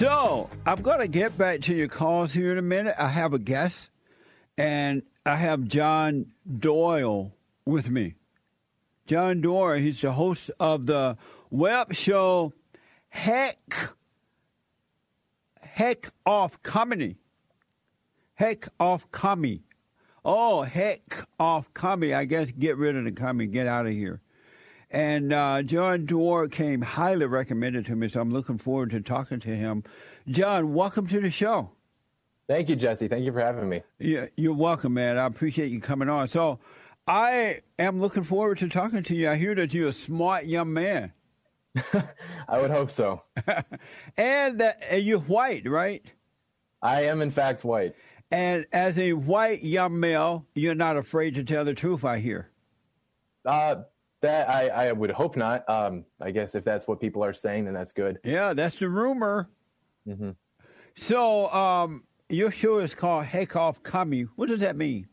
So I'm going to get back to your calls here in a minute. I have a guest, and I have John Doyle with me. John Doyle, he's the host of the web show Heck Heck Off Comedy. Heck Off Comedy. Oh, heck off comedy. I guess get rid of the comedy, get out of here. And uh, John Doyle came highly recommended to me, so I'm looking forward to talking to him. John, welcome to the show. Thank you, Jesse. Thank you for having me. Yeah, you're welcome, man. I appreciate you coming on. So I am looking forward to talking to you. I hear that you're a smart young man. I would hope so. and that and you're white, right? I am, in fact, white. And as a white young male, you're not afraid to tell the truth, I hear. Uh, that I, I would hope not. Um, I guess if that's what people are saying, then that's good. Yeah, that's the rumor. Mm-hmm. So, um, your show is called Heck Off Commie. What does that mean?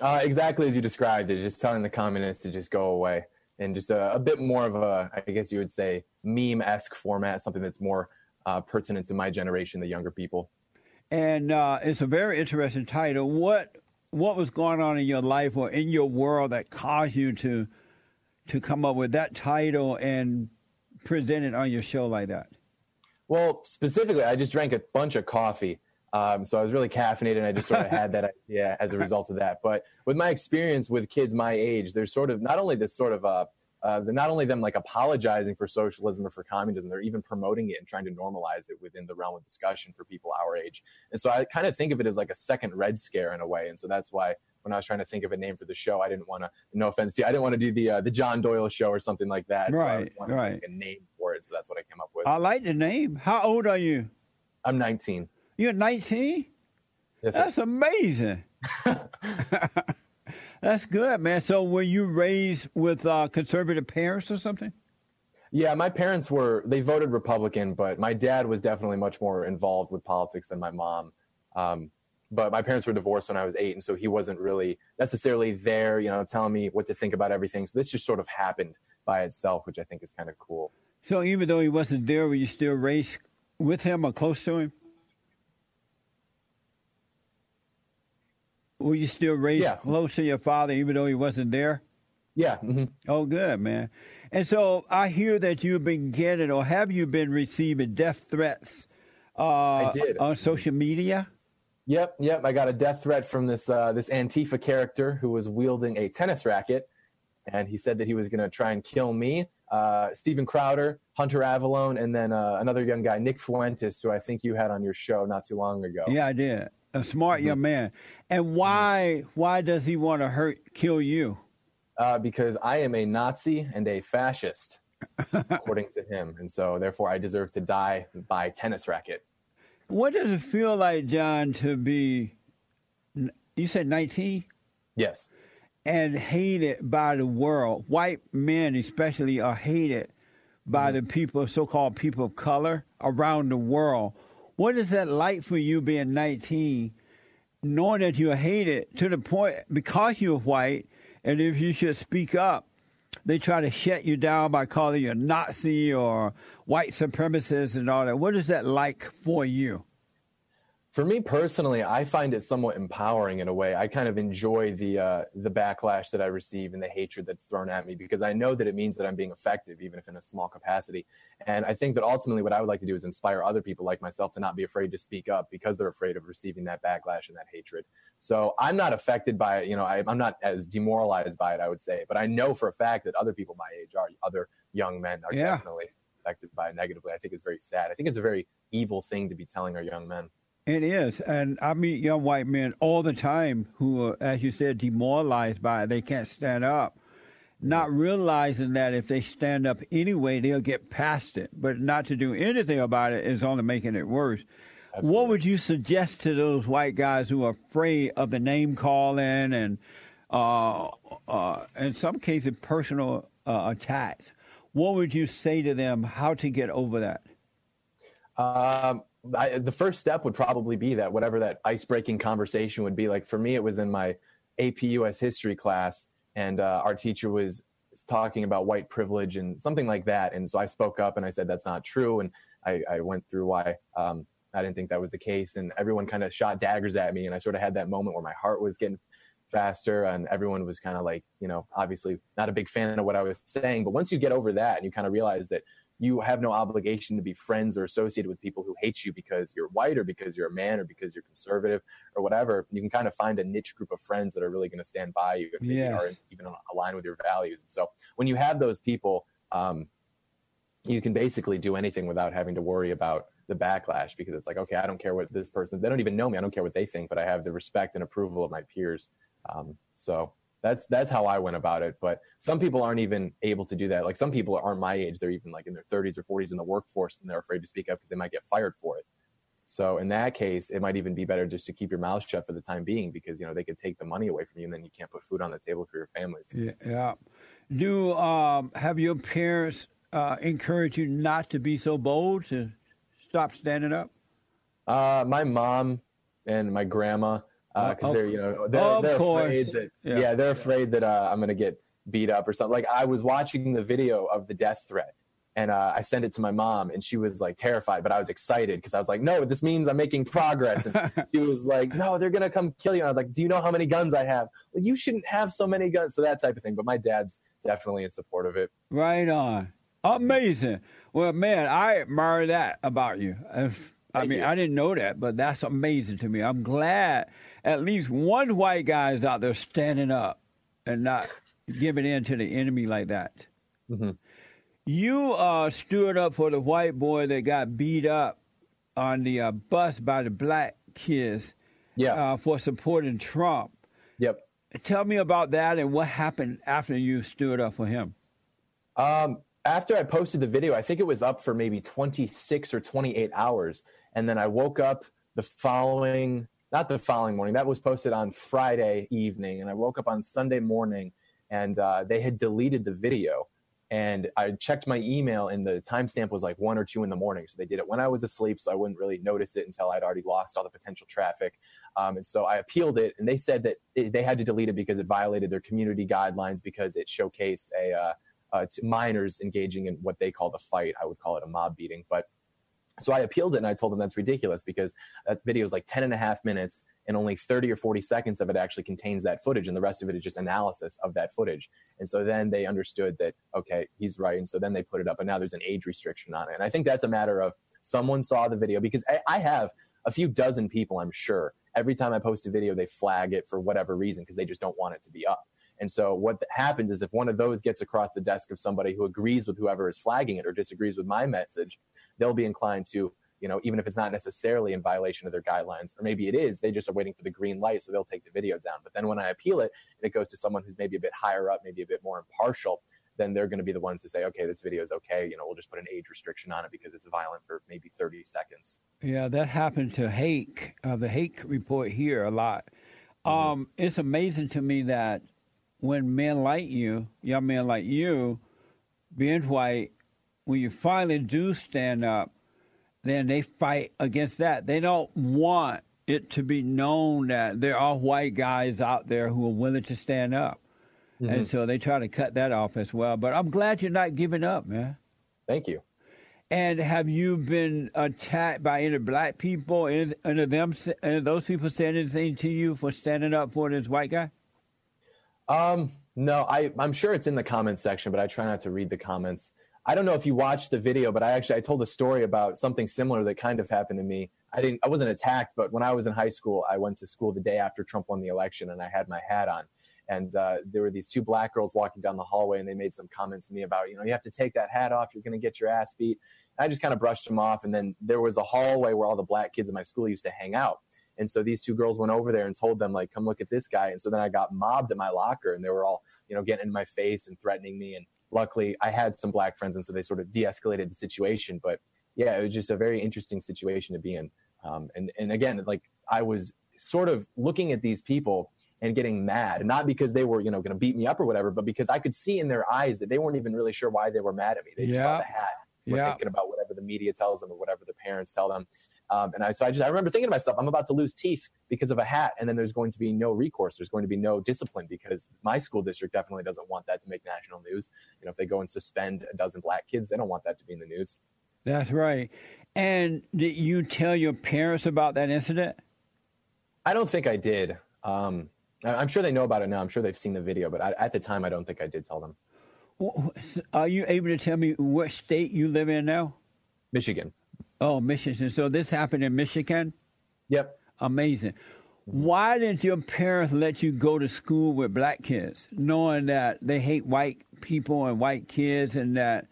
Uh, exactly as you described it, just telling the communists to just go away and just a, a bit more of a, I guess you would say, meme esque format, something that's more uh, pertinent to my generation, the younger people and uh, it's a very interesting title. What what was going on in your life or in your world that caused you to to come up with that title and present it on your show like that? Well, specifically, I just drank a bunch of coffee. Um, so I was really caffeinated and I just sort of had that idea as a result of that. But with my experience with kids my age, there's sort of not only this sort of uh, uh, they're not only them like apologizing for socialism or for communism, they're even promoting it and trying to normalize it within the realm of discussion for people our age. And so I kind of think of it as like a second Red Scare in a way. And so that's why when I was trying to think of a name for the show, I didn't want to. No offense to you, I didn't want to do the uh, the John Doyle show or something like that. Right, so right. a name for it, so that's what I came up with. I like the name. How old are you? I'm 19. You're 19. Yes, That's amazing. That's good, man. So, were you raised with uh, conservative parents or something? Yeah, my parents were, they voted Republican, but my dad was definitely much more involved with politics than my mom. Um, but my parents were divorced when I was eight, and so he wasn't really necessarily there, you know, telling me what to think about everything. So this just sort of happened by itself, which I think is kind of cool. So even though he wasn't there, were you still raised with him or close to him? Were you still raised Yeah. close to your father, even though he wasn't there? Yeah. hmm Oh, good, man. And so I hear that you've been getting, or have you been receiving death threats uh, did. on social media? Yep, yep. I got a death threat from this uh, this Antifa character who was wielding a tennis racket, and he said that he was going to try and kill me, uh, Steven Crowder, Hunter Avallone, and then uh, another young guy, Nick Fuentes, who I think you had on your show not too long ago. Yeah, I did. A smart Mm-hmm. young man. And why why does he want to hurt kill you? uh, because I am a Nazi and a fascist, according to him, and so therefore I deserve to die by tennis racket. What does it feel like, John, to be you said 19 Yes. And hated by the world? White men especially are hated by the people so-called people of color around the world. What is that like for you being 19 knowing that you're hated to the point because you're white and if you should speak up they try to shut you down by calling you a Nazi or white supremacist and all that. What is that like for you? For me personally, I find it somewhat empowering in a way. I kind of enjoy the uh, the backlash that I receive and the hatred that's thrown at me because I know that it means that I'm being effective, even if in a small capacity. And I think that ultimately, what I would like to do is inspire other people like myself to not be afraid to speak up because they're afraid of receiving that backlash and that hatred. So I'm not affected by it. You know, I, I'm not as demoralized by it. I would say, but I know for a fact that other people my age are other young men are Yeah. definitely affected by it negatively. I think it's very sad. I think it's a very evil thing to be telling our young men. It is. And I meet young white men all the time who are, as you said, demoralized by it. They can't stand up, not realizing that if they stand up anyway, they'll get past it. But not to do anything about it is only making it worse. What would you suggest to those white guys who are afraid of the name calling and, uh, uh, in some cases, personal uh, attacks? What would you say to them how to get over that? Um, I, the first step would probably be that whatever that ice-breaking conversation would be. Like for me, it was in my AP US history class, and uh, our teacher was talking about white privilege and something like that. And so I spoke up and I said that's not true. And I, I went through why um, I didn't think that was the case. And everyone kind of shot daggers at me. And I sort of had that moment where my heart was getting faster and everyone was kind of like, you know, obviously not a big fan of what I was saying. But once you get over that and you kind of realize that you have no obligation to be friends or associated with people who hate you because you're white or because you're a man or because you're conservative or whatever. You can kind of find a niche group of friends that are really going to stand by you if yes. they are even aligned with your values. And so when you have those people, um, you can basically do anything without having to worry about the backlash because it's like, okay, I don't care what this person, they don't even know me. I don't care what they think, but I have the respect and approval of my peers. Um, so that's that's how I went about it. But some people aren't even able to do that. Like some people aren't my age; they're even like in their 30s or 40s in the workforce, and they're afraid to speak up because they might get fired for it. So in that case, it might even be better just to keep your mouth shut for the time being because you know they could take the money away from you, and then you can't put food on the table for your families. Yeah. Do um, have your parents uh, encourage you not to be so bold to stop standing up? Uh, my mom and my grandma because uh, they're you know they're, they're afraid that yeah. yeah. they're afraid that uh, I'm gonna get beat up or something. Like I was watching the video of the death threat and uh, I sent it to my mom and she was like terrified, but I was excited because I was like, no, this means I'm making progress. And she was like, no, they're gonna come kill you. And I was like, do you know how many guns I have? Well, you shouldn't have so many guns. So that type of thing. But my dad's definitely in support of it. Right on. Amazing. Well, man, I admire that about you. I mean, you. I didn't know that, but that's amazing to me. I'm glad at least one white guy is out there standing up and not giving in to the enemy like that. Mm-hmm. You uh, stood up for the white boy that got beat up on the uh, bus by the black kids yeah. Uh, for supporting Trump. Yep. Tell me about that and what happened after you stood up for him. Um, after I posted the video, I think it was up for maybe 26 or 28 hours. And then I woke up the following not the following morning. That was posted on Friday evening, and I woke up on Sunday morning, and uh, they had deleted the video. And I checked my email, and the timestamp was like one or two in the morning. So they did it when I was asleep, so I wouldn't really notice it until I'd already lost all the potential traffic. Um, and so I appealed it, and they said that it, they had to delete it because it violated their community guidelines because it showcased a uh, uh, minors engaging in what they call the fight. I would call it a mob beating, but so I appealed it and I told them that's ridiculous because that video is like 10 and a half minutes and only 30 or 40 seconds of it actually contains that footage and the rest of it is just analysis of that footage. And so then they understood that, okay, he's right. And so then they put it up and now there's an age restriction on it. And I think that's a matter of someone saw the video because I, I have a few dozen people, I'm sure. Every time I post a video, they flag it for whatever reason because they just don't want it to be up. And so what happens is if one of those gets across the desk of somebody who agrees with whoever is flagging it or disagrees with my message, they'll be inclined to, you know, even if it's not necessarily in violation of their guidelines, or maybe it is, they just are waiting for the green light, so they'll take the video down. But then when I appeal it, and it goes to someone who's maybe a bit higher up, maybe a bit more impartial, then they're going to be the ones to say, okay, this video is okay. You know, we'll just put an age restriction on it because it's violent for maybe 30 seconds. Yeah, that happened to Hake, uh, the Hake report here a lot. Mm-hmm. Um, it's amazing to me that when men like you, young men like you, being white, when you finally do stand up, then they fight against that. They don't want it to be known that there are white guys out there who are willing to stand up. Mm-hmm. And so they try to cut that off as well. But I'm glad you're not giving up, man. Thank you. And have you been attacked by any black people? Any, any of them, any of those people saying anything to you for standing up for this white guy? Um, no, I, I'm sure it's in the comments section, but I try not to read the comments. I don't know if you watched the video, but I actually I told a story about something similar that kind of happened to me. I didn't I wasn't attacked, but when I was in high school, I went to school the day after Trump won the election, and I had my hat on. And uh, there were these two black girls walking down the hallway, and they made some comments to me about, you know, you have to take that hat off, you're going to get your ass beat. And I just kind of brushed them off, and then there was a hallway where all the black kids in my school used to hang out. And so these two girls went over there and told them, like, come look at this guy. And so then I got mobbed at my locker, and they were all, you know, getting in my face and threatening me. And luckily I had some black friends, and so they sort of de-escalated the situation. But yeah, it was just a very interesting situation to be in. Um, and and again, like I was sort of looking at these people and getting mad, not because they were you know going to beat me up or whatever, but because I could see in their eyes that they weren't even really sure why they were mad at me. They just yeah. saw the hat, were yeah. thinking about whatever the media tells them or whatever the parents tell them. Um, and I, so I just, I remember thinking to myself, I'm about to lose teeth because of a hat. And then there's going to be no recourse. There's going to be no discipline because my school district definitely doesn't want that to make national news. You know, if they go and suspend a dozen black kids, they don't want that to be in the news. That's right. And did you tell your parents about that incident? I don't think I did. Um, I'm sure they know about it now. I'm sure they've seen the video, but I, at the time, I don't think I did tell them. Are you able to tell me what state you live in now? Michigan. Oh, Michigan. So this happened in Michigan? Yep. Amazing. Why didn't your parents let you go to school with black kids, knowing that they hate white people and white kids, and that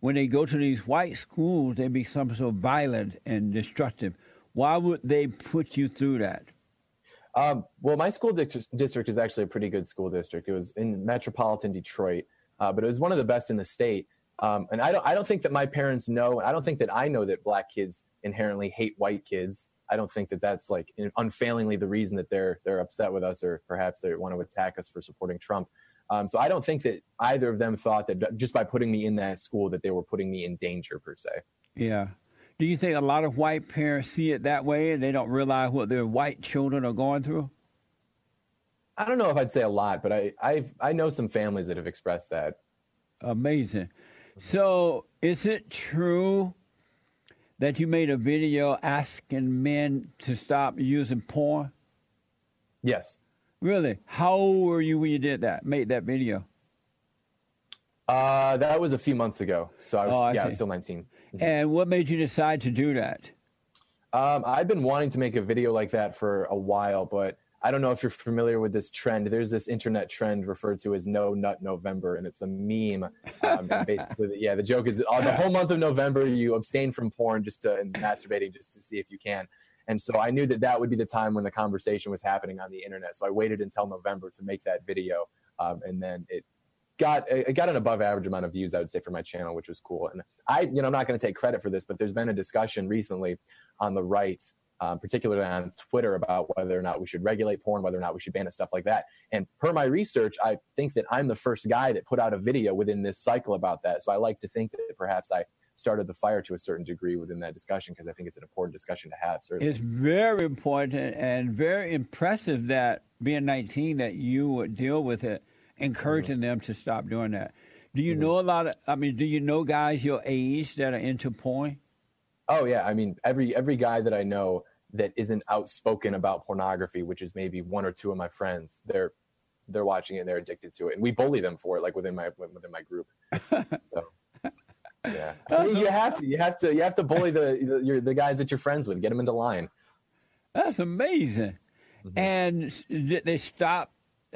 when they go to these white schools, they become so violent and destructive? Why would they put you through that? Um, well, my school district is actually a pretty good school district. It was in metropolitan Detroit, uh, but it was one of the best in the state. Um, and I don't, I don't think that my parents know, and I don't think that I know that black kids inherently hate white kids. I don't think that that's like unfailingly the reason that they're they're upset with us, or perhaps they want to attack us for supporting Trump. Um, so I don't think that either of them thought that just by putting me in that school that they were putting me in danger per se. Yeah. Do you think a lot of white parents see it that way and they don't realize what their white children are going through? I don't know if I'd say a lot, but I I've, I know some families that have expressed that. Amazing. So, is it true that you made a video asking men to stop using porn? Yes. Really? How old were you when you did that? Made that video? Uh, that was a few months ago. So I was, oh, I yeah, I was still 19. Mm-hmm. And what made you decide to do that? Um, I've been wanting to make a video like that for a while, but I don't know if you're familiar with this trend. There's this internet trend referred to as No Nut November, and it's a meme. Um, and basically, yeah, the joke is uh, the whole month of November you abstain from porn just to, and masturbating just to see if you can. And so I knew that that would be the time when the conversation was happening on the internet. So I waited until November to make that video, um, and then it got it got an above average amount of views, I would say, for my channel, which was cool. And I, you know, I'm not going to take credit for this, but there's been a discussion recently on the right um, particularly on Twitter, about whether or not we should regulate porn, whether or not we should ban it, stuff like that. And per my research, I think that I'm the first guy that put out a video within this cycle about that. So I like to think that perhaps I started the fire to a certain degree within that discussion because I think it's an important discussion to have. Certainly. It's very important and very impressive that being 19 that you would deal with it, encouraging mm-hmm. them to stop doing that. Do you mm-hmm. know a lot of? I mean, do you know guys your age that are into porn? Oh yeah, I mean every every guy that I know that isn't outspoken about pornography, which is maybe one or two of my friends. They're they're watching it and they're addicted to it, and we bully them for it, like within my within my group. So, yeah, I mean, you have to you have to you have to bully the the, the guys that you're friends with, get them into line. That's amazing. Mm-hmm. And did they stop?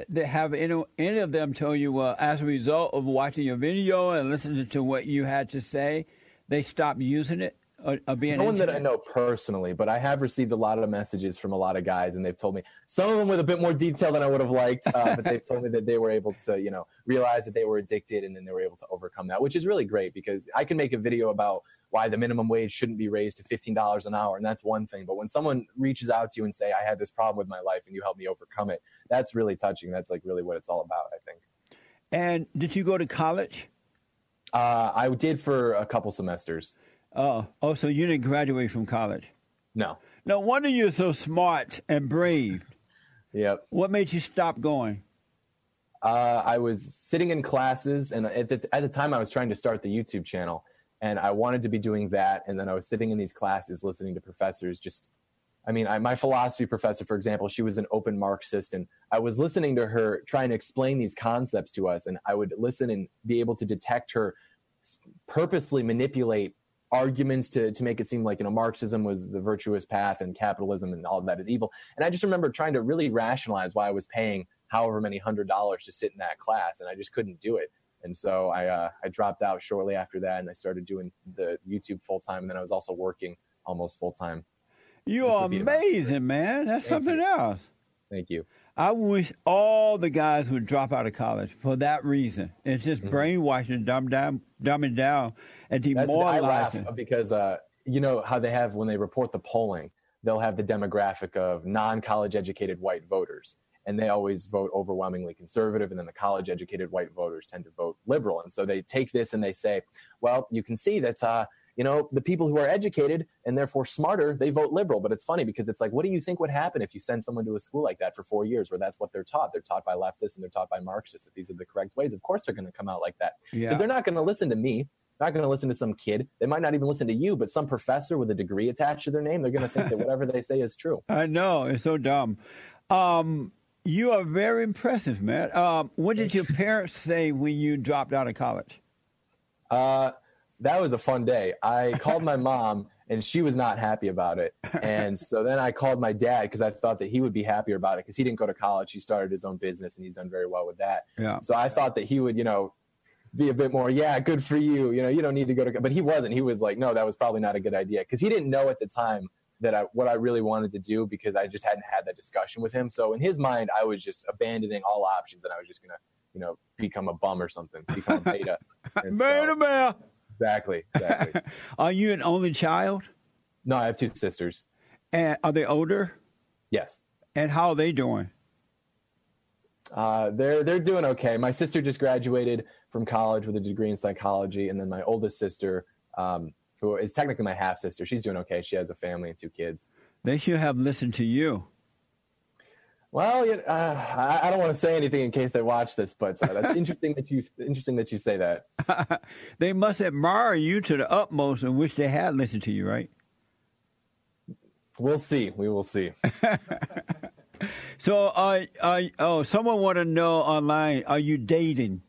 They have any, any of them tell you, well, as a result of watching your video and listening to what you had to say, they stopped using it? Uh, no one that I know personally, but I have received a lot of messages from a lot of guys, and they've told me some of them with a bit more detail than I would have liked, uh, but they've told me that they were able to, you know, realize that they were addicted, and then they were able to overcome that, which is really great because I can make a video about why the minimum wage shouldn't be raised to fifteen dollars an hour, and that's one thing. But when someone reaches out to you and say, "I had this problem with my life, and you helped me overcome it," that's really touching. That's like really what it's all about, I think. And did you go to college? Uh, I did for a couple semesters. Oh, oh, so you didn't graduate from college? No. No wonder you're so smart and brave. Yep. What made you stop going? Uh, I was sitting in classes, and at the, at the time, I was trying to start the YouTube channel, and I wanted to be doing that. And then I was sitting in these classes, listening to professors. Just, I mean, I, my philosophy professor, for example, she was an open Marxist, and I was listening to her trying to explain these concepts to us, and I would listen and be able to detect her purposely manipulate arguments to, to make it seem like you know Marxism was the virtuous path and capitalism and all of that is evil. And I just remember trying to really rationalize why I was paying however many hundred dollars to sit in that class, and I just couldn't do it. And so I uh, I dropped out shortly after that, and I started doing the YouTube full time, and then I was also working almost full time. You are amazing, man. That's Thank something you. else. Thank you. I wish all the guys would drop out of college for that reason. It's just mm-hmm. brainwashing, dumb down, dumbing down, and demoralizing. I laugh because uh, you know how they have when they report the polling, they'll have the demographic of non-college educated white voters, and they always vote overwhelmingly conservative, and then the college educated white voters tend to vote liberal, and so they take this and they say, well, you can see that. Uh, you know, the people who are educated and therefore smarter, they vote liberal. But it's funny because it's like, what do you think would happen if you send someone to a school like that for four years where that's what they're taught? They're taught by leftists and they're taught by Marxists that these are the correct ways. Of course, they're going to come out like that. Yeah. they're not going to listen to me. Not going to listen to some kid. They might not even listen to you, but some professor with a degree attached to their name. They're going to think that whatever they say is true. I know it's so dumb. Um, you are very impressive, man. Um, what did your parents say when you dropped out of college? Uh, that was a fun day. I called my mom, and she was not happy about it. And so then I called my dad because I thought that he would be happier about it because he didn't go to college. He started his own business, and he's done very well with that. Yeah. So I thought that he would, you know, be a bit more, yeah, good for you. You know, you don't need to go to, but he wasn't. He was like, no, that was probably not a good idea because he didn't know at the time that I what I really wanted to do because I just hadn't had that discussion with him. So in his mind, I was just abandoning all options and I was just gonna, you know, become a bum or something, become a beta. And so- Beta bear. Exactly, exactly. Are you an only child? No, I have two sisters. And are they older? Yes. And how are they doing? Uh, they're they're doing okay. My sister just graduated from college with a degree in psychology, and then my oldest sister, um, who is technically my half sister, she's doing okay. She has a family and two kids. They should have listened to you. Well, uh, I, I don't want to say anything in case they watch this, but uh, that's interesting that you interesting that you say that. they must admire you to the utmost and wish they had listened to you, right? We'll see. We will see. So, uh, oh, someone want to know online: Are you dating?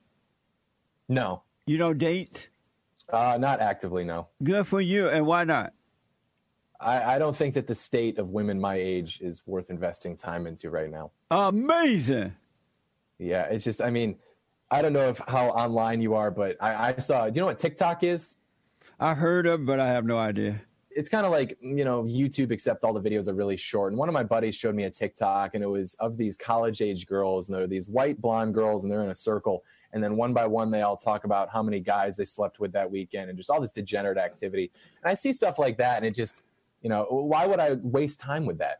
No, You don't date? uh, not actively. No, Good for you. And why not? I, I don't think that the state of women my age is worth investing time into right now. Amazing. Yeah, it's just. I mean, I don't know if how online you are, but I, I saw. Do you know what TikTok is? I heard of, but I have no idea. it's kind of like you know YouTube, except all the videos are really short. And one of my buddies showed me a TikTok, and it was of these college age girls, and they're these white blonde girls, and they're in a circle. And then one by one, they all talk about how many guys they slept with that weekend, and just all this degenerate activity. And I see stuff like that, and it just, you know, why would I waste time with that?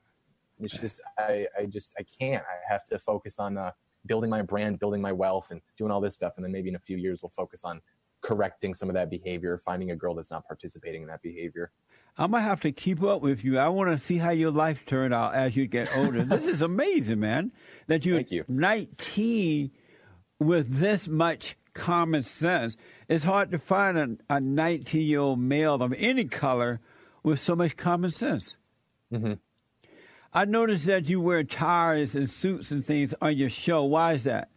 It's just, I, I just, I can't. I have to focus on uh, building my brand, building my wealth, and doing all this stuff. And then maybe in a few years, we'll focus on correcting some of that behavior, finding a girl that's not participating in that behavior. I'm gonna have to keep up with you. I want to see how your life turned out as you get older. this is amazing, man. That you're you. 19 with this much common sense. It's hard to find a, a 19 year old male of any color with so much common sense. Mm-hmm. I noticed that you wear ties and suits and things on your show. Why is that?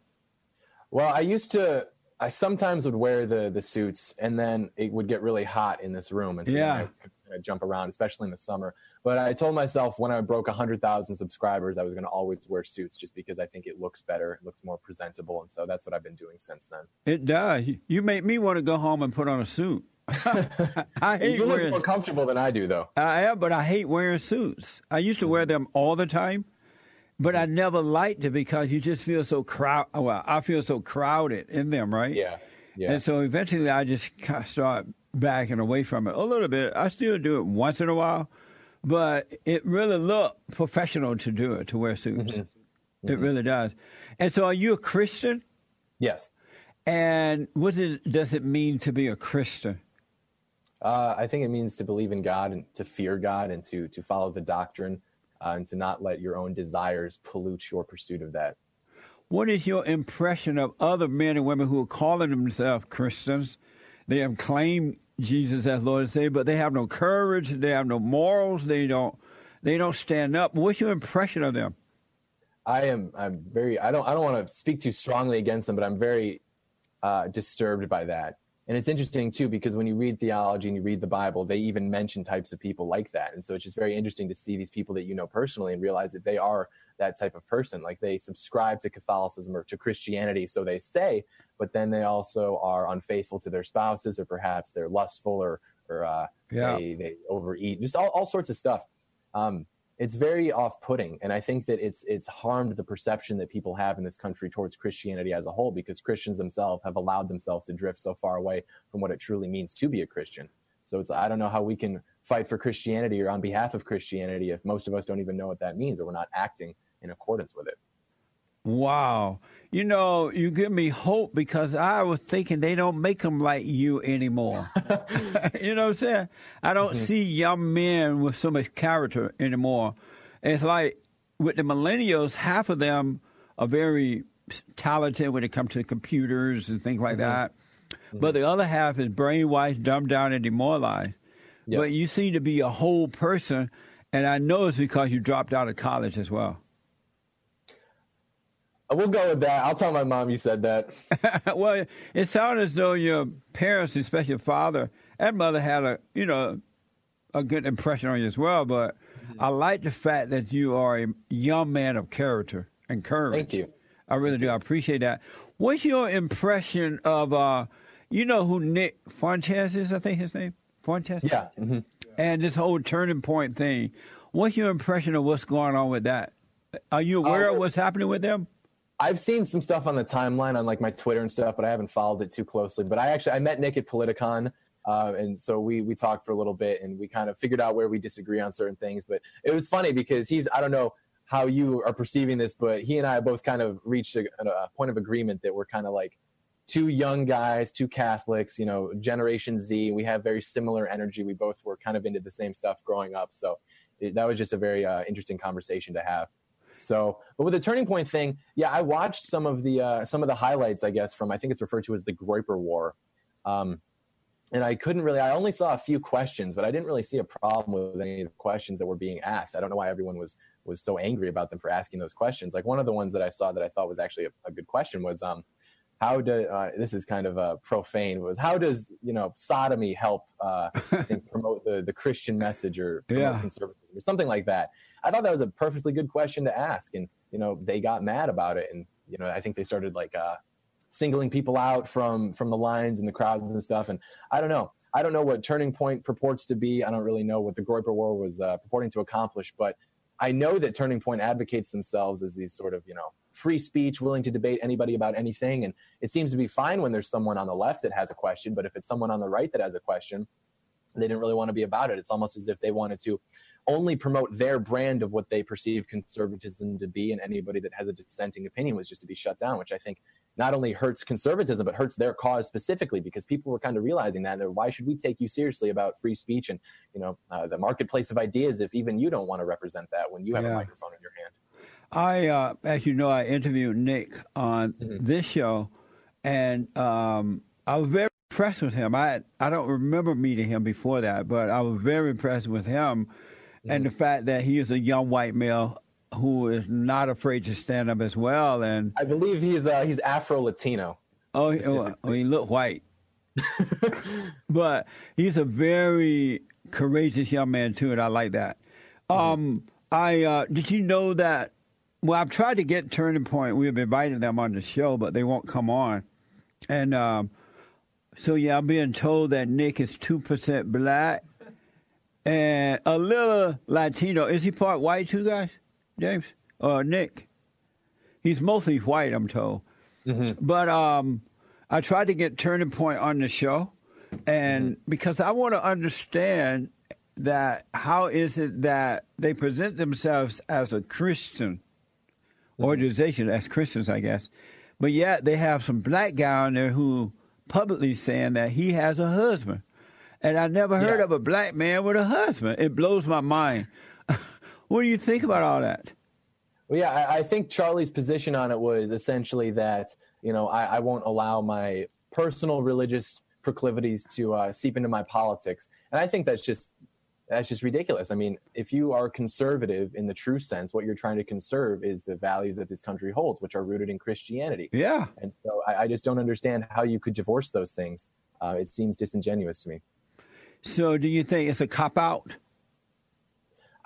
Well, I used to. I sometimes would wear the the suits, and then it would get really hot in this room, and so Yeah. I could kind of jump around, especially in the summer. But I told myself when I broke hundred thousand subscribers, I was going to always wear suits, just because I think it looks better, it looks more presentable, and so that's what I've been doing since then. It does. You make me want to go home and put on a suit. I hate You look wearing. more comfortable than I do, though. I am, but I hate wearing suits. I used to wear them all the time, but I never liked it because you just feel so crowd. Well, I feel so crowded in them, right? Yeah, yeah. And so eventually, I just start backing away from it a little bit. I still do it once in a while, but it really looked professional to do it to wear suits. Mm-hmm. It really does. And so, are you a Christian? yes. And what is, does it mean to be a Christian? Uh, I think it means to believe in God and to fear God and to to follow the doctrine uh, and to not let your own desires pollute your pursuit of that. What is your impression of other men and women who are calling themselves Christians? They have claimed Jesus as Lord and Savior, but they have no courage. They have no morals. They don't. They don't stand up. What's your impression of them? I am I'm very I don't I don't want to speak too strongly against them, but I'm very uh, disturbed by that. And it's interesting too because when you read theology and you read the Bible, they even mention types of people like that. And so it's just very interesting to see these people that you know personally and realize that they are that type of person. Like they subscribe to Catholicism or to Christianity, so they say, but then they also are unfaithful to their spouses or perhaps they're lustful or or uh, Yeah. they they overeat, just all, all sorts of stuff. Um, it's very off-putting and i think that it's it's harmed the perception that people have in this country towards christianity as a whole because christians themselves have allowed themselves to drift so far away from what it truly means to be a christian so it's i don't know how we can fight for christianity or on behalf of christianity if most of us don't even know what that means or we're not acting in accordance with it Wow. You know, you give me hope because I was thinking they don't make them like you anymore. you know what I'm saying? I don't mm-hmm. see young men with so much character anymore. It's like with the millennials, half of them are very talented when it comes to computers and things like mm-hmm. that. Mm-hmm. But the other half is brainwashed, dumbed down, and demoralized. Yep. But you seem to be a whole person, and I know it's because you dropped out of college as well. We'll go with that. I'll tell my mom you said that. well, it sounded as though your parents, especially your father and mother, had a you know a good impression on you as well. But mm-hmm. I like the fact that you are a young man of character and courage. Thank you. I really do. I appreciate that. What's your impression of uh, you know who Nick Fuentes is? I think his name Fuentes. Yeah. Mm-hmm. And this whole turning point thing. What's your impression of what's going on with that? Are you aware uh, of what's happening with them? I've seen some stuff on the timeline on like my Twitter and stuff, but I haven't followed it too closely. But I actually I met Nick at Politicon, uh, and so we we talked for a little bit and we kind of figured out where we disagree on certain things. But it was funny because he's I don't know how you are perceiving this, but he and I both kind of reached a, a point of agreement that we're kind of like two young guys, two Catholics, you know, Generation Z. We have very similar energy. We both were kind of into the same stuff growing up, so it, that was just a very uh, interesting conversation to have. So, but with the turning point thing, yeah, I watched some of the uh, some of the highlights, I guess, from I think it's referred to as the Groyper War, um, and I couldn't really. I only saw a few questions, but I didn't really see a problem with any of the questions that were being asked. I don't know why everyone was was so angry about them for asking those questions. Like one of the ones that I saw that I thought was actually a, a good question was, um, how do uh, this is kind of uh, profane was how does you know sodomy help uh, I think promote the, the Christian message or yeah. conservatism or something like that. I thought that was a perfectly good question to ask, and you know they got mad about it, and you know I think they started like uh, singling people out from from the lines and the crowds and stuff, and I don't know. I don't know what Turning Point purports to be. I don't really know what the Groyper War was uh, purporting to accomplish, but I know that Turning Point advocates themselves as these sort of you know free speech, willing to debate anybody about anything. And it seems to be fine when there's someone on the left that has a question, but if it's someone on the right that has a question, they didn't really want to be about it. It's almost as if they wanted to only promote their brand of what they perceive conservatism to be, and anybody that has a dissenting opinion was just to be shut down, which I think not only hurts conservatism but hurts their cause specifically because people were kind of realizing that. Why should we take you seriously about free speech and you know uh, the marketplace of ideas if even you don't want to represent that when you have yeah. a microphone in your hand? I, uh, as you know, I interviewed Nick on mm-hmm. this show, and um, I was very impressed with him. I I don't remember meeting him before that, but I was very impressed with him, mm-hmm. and the fact that he is a young white male who is not afraid to stand up as well. And I believe he's uh, he's Afro Latino. Oh, well, oh, he look white, but he's a very courageous young man too, and I like that. Mm-hmm. Um, I uh, did you know that well, I've tried to get Turning Point. We've invited them on the show, but they won't come on. And um, so, yeah, I'm being told that Nick is 2% black and a little Latino. Is he part white, too, guys? James? Or Nick? He's mostly white, I'm told. Mm-hmm. But um, I tried to get Turning Point on the show, and mm-hmm. because I want to understand that how is it that they present themselves as a Christian organization as Christians, I guess. But yet they have some black guy on there who publicly saying that he has a husband. And I never heard yeah. of a black man with a husband. It blows my mind. what do you think about all that? Well, yeah, I, I, think Charlie's position on it was essentially that, you know, I, I won't allow my personal religious proclivities to uh, seep into my politics. And I think that's just that's just ridiculous. I mean, if you are conservative in the true sense, what you're trying to conserve is the values that this country holds, which are rooted in Christianity. Yeah. And so I, I just don't understand how you could divorce those things. Uh, it seems disingenuous to me. So, do you think it's a cop out?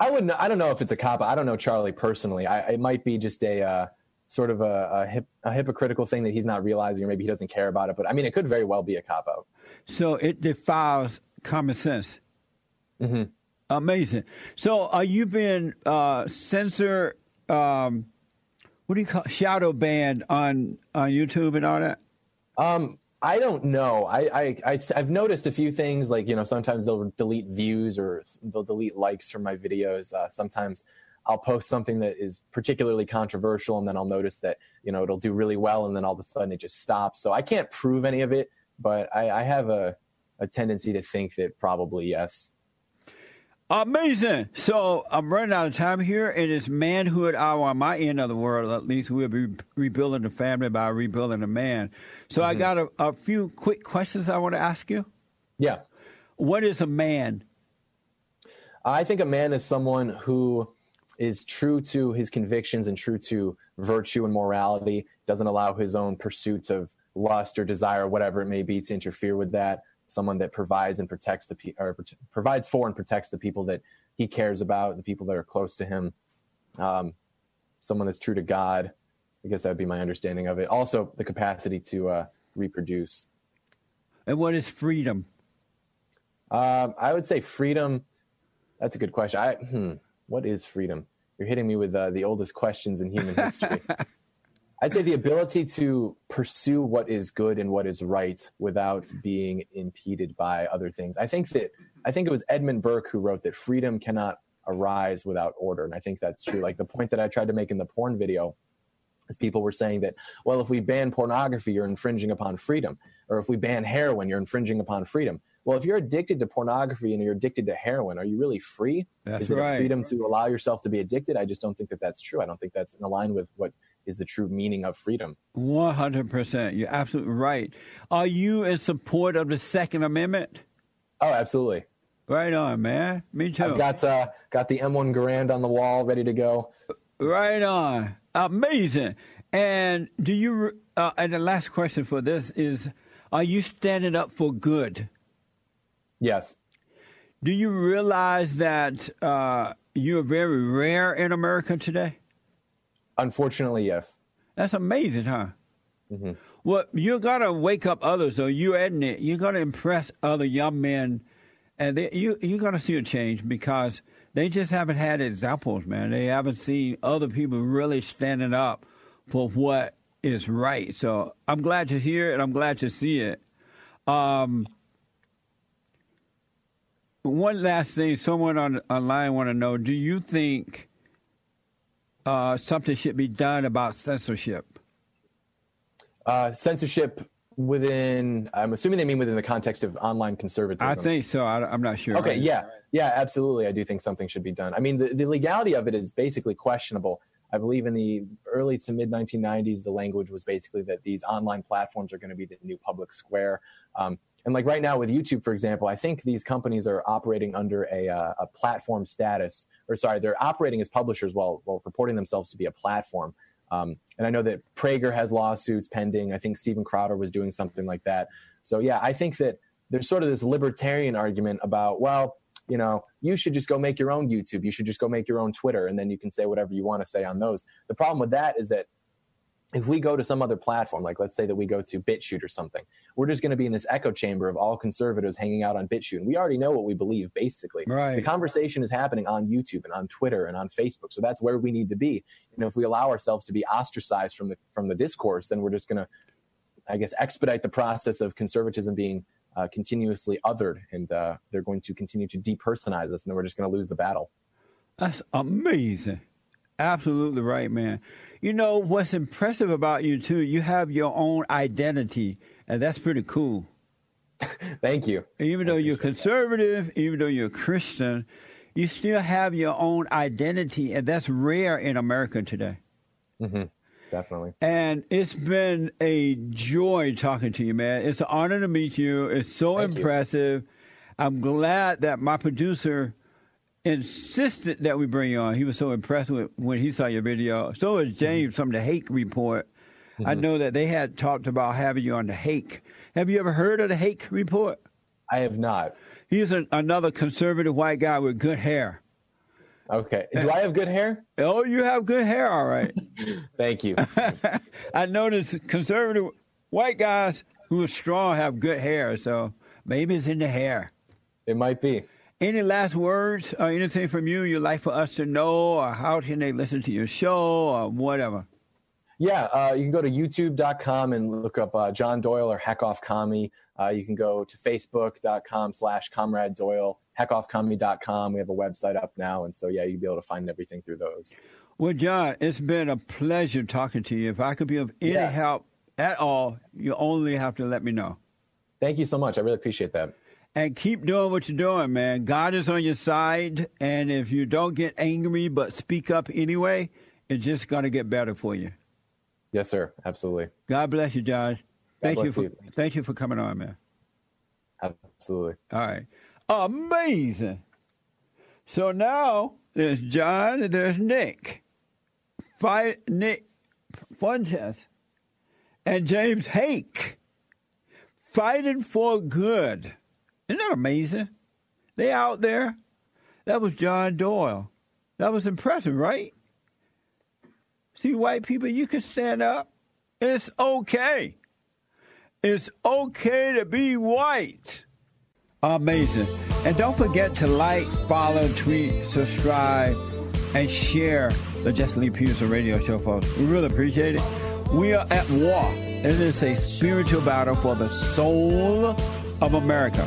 I wouldn't. I don't know if it's a cop. out. I don't know Charlie personally. I, it might be just a uh, sort of a, a, hip, a, hypocritical thing that he's not realizing, or maybe he doesn't care about it. But I mean, it could very well be a cop out. So it defiles common sense. Mm-hmm. Amazing. So, are you being uh, censor? Um, what do you call shadow banned on on YouTube and all that? Um, I don't know. I, I, I have noticed a few things like you know sometimes they'll delete views or they'll delete likes from my videos. Uh, sometimes I'll post something that is particularly controversial, and then I'll notice that you know it'll do really well, and then all of a sudden it just stops. So I can't prove any of it, but I, I have a a tendency to think that probably yes. Amazing. So I'm running out of time here. It is manhood hour on my end of the world. At least we'll be rebuilding the family by rebuilding the man. So mm-hmm. I got a, a few quick questions I want to ask you. Yeah. What is a man? I think a man is someone who is true to his convictions and true to virtue and morality, doesn't allow his own pursuits of lust or desire, whatever it may be, to interfere with that someone that provides and protects the or provides for and protects the people that he cares about, the people that are close to him. Um, someone that's true to God. I guess that would be my understanding of it. Also, the capacity to uh, reproduce. And what is freedom? Um, I would say freedom. That's a good question. I, hmm, what is freedom? You're hitting me with uh, the oldest questions in human history. I'd say the ability to pursue what is good and what is right without being impeded by other things. I think that I think it was Edmund Burke who wrote that freedom cannot arise without order, and I think that's true. Like the point that I tried to make in the porn video is people were saying that well, if we ban pornography, you're infringing upon freedom, or if we ban heroin, you're infringing upon freedom. Well, if you're addicted to pornography and you're addicted to heroin, are you really free? That's is it right. a freedom to allow yourself to be addicted? I just don't think that that's true. I don't think that's in line with what is the true meaning of freedom. 100%. You're absolutely right. Are you in support of the Second Amendment? Oh, absolutely. Right on, man. Me too. I've got uh, got the M1 Garand on the wall, ready to go. Right on. Amazing. And do you? Uh, and the last question for this is: Are you standing up for good? Yes. Do you realize that uh, you're very rare in America today? Unfortunately, yes. That's amazing, huh? Mm-hmm. Well, you got to wake up others, though. You admit you got to impress other young men, and they, you you got to see a change because they just haven't had examples, man. They haven't seen other people really standing up for what is right. So I'm glad to hear it. I'm glad to see it. Um, one last thing, someone on online want to know: Do you think uh, something should be done about censorship? Uh, censorship within, I'm assuming they mean within the context of online conservatism. I think so. I, am not sure. Okay, right? yeah, yeah, absolutely. I do think something should be done. I mean, the, the legality of it is basically questionable. I believe in the early to mid 1990s, the language was basically that these online platforms are going to be the new public square. Um, and like right now with YouTube, for example, I think these companies are operating under a, uh, a platform status, or sorry, they're operating as publishers while, while purporting themselves to be a platform. Um, and I know that Prager has lawsuits pending. I think Steven Crowder was doing something like that. So yeah, I think that there's sort of this libertarian argument about, well, you know, you should just go make your own YouTube. You should just go make your own Twitter, and then you can say whatever you want to say on those. The problem with that is that if we go to some other platform, like let's say that we go to BitChute or something, we're just going to be in this echo chamber of all conservatives hanging out on BitChute. And we already know what we believe, basically. Right. The conversation is happening on YouTube and on Twitter and on Facebook. So that's where we need to be. You know, if we allow ourselves to be ostracized from the from the discourse, then we're just going to, I guess, expedite the process of conservatism being uh, continuously othered, and uh, they're going to continue to depersonalize us, and then we're just going to lose the battle. That's amazing. Absolutely right, man. You know, what's impressive about you, too, you have your own identity, and that's pretty cool. Thank you. Even though you're conservative, even though you're Christian, you still have your own identity, and that's rare in America today. Mm-hmm. Definitely. And it's been a joy talking to you, man. It's an honor to meet you. It's so Thank impressive. You. I'm glad that my producer insisted that we bring you on. He was so impressed with when he saw your video. So was James mm-hmm. from the Hake Report. Mm-hmm. I know that they had talked about having you on the Hake. Have you ever heard of the Hake Report? I have not. He's an, another conservative white guy with good hair. Okay. Do I have good hair? Oh, you have good hair, all right. Thank you. I noticed conservative white guys who are strong have good hair, so maybe it's in the hair. It might be. Any last words or anything from you you'd like for us to know, or how can they listen to your show, or whatever? Yeah, uh, you can go to youtube.com and look up uh, John Doyle or Heck Off Commie. Uh, you can go to facebook.com slash Comrade Doyle, heckoffcommie.com. We have a website up now. And so, yeah, you'll be able to find everything through those. Well, John, it's been a pleasure talking to you. If I could be of any Yeah. help at all, you only have to let me know. Thank you so much. I really appreciate that. And keep doing what you're doing, man. God is on your side. And if you don't get angry but speak up anyway, it's just going to get better for you. Yes, sir. Absolutely. God bless you, John. Thank you for you. thank you for coming on, man. Absolutely. All right. Amazing. So now there's John and there's Nick. Fight Nick Fuentes and James Hake fighting for good. Isn't that amazing? They out there. That was John Doyle. That was impressive, right? See, white people, you can stand up. It's okay. It's okay to be white. Amazing. And don't forget to like, follow, tweet, subscribe, and share the Jesse Lee Peterson radio show, folks. We really appreciate it. We are at war. It is a spiritual battle for the soul of America.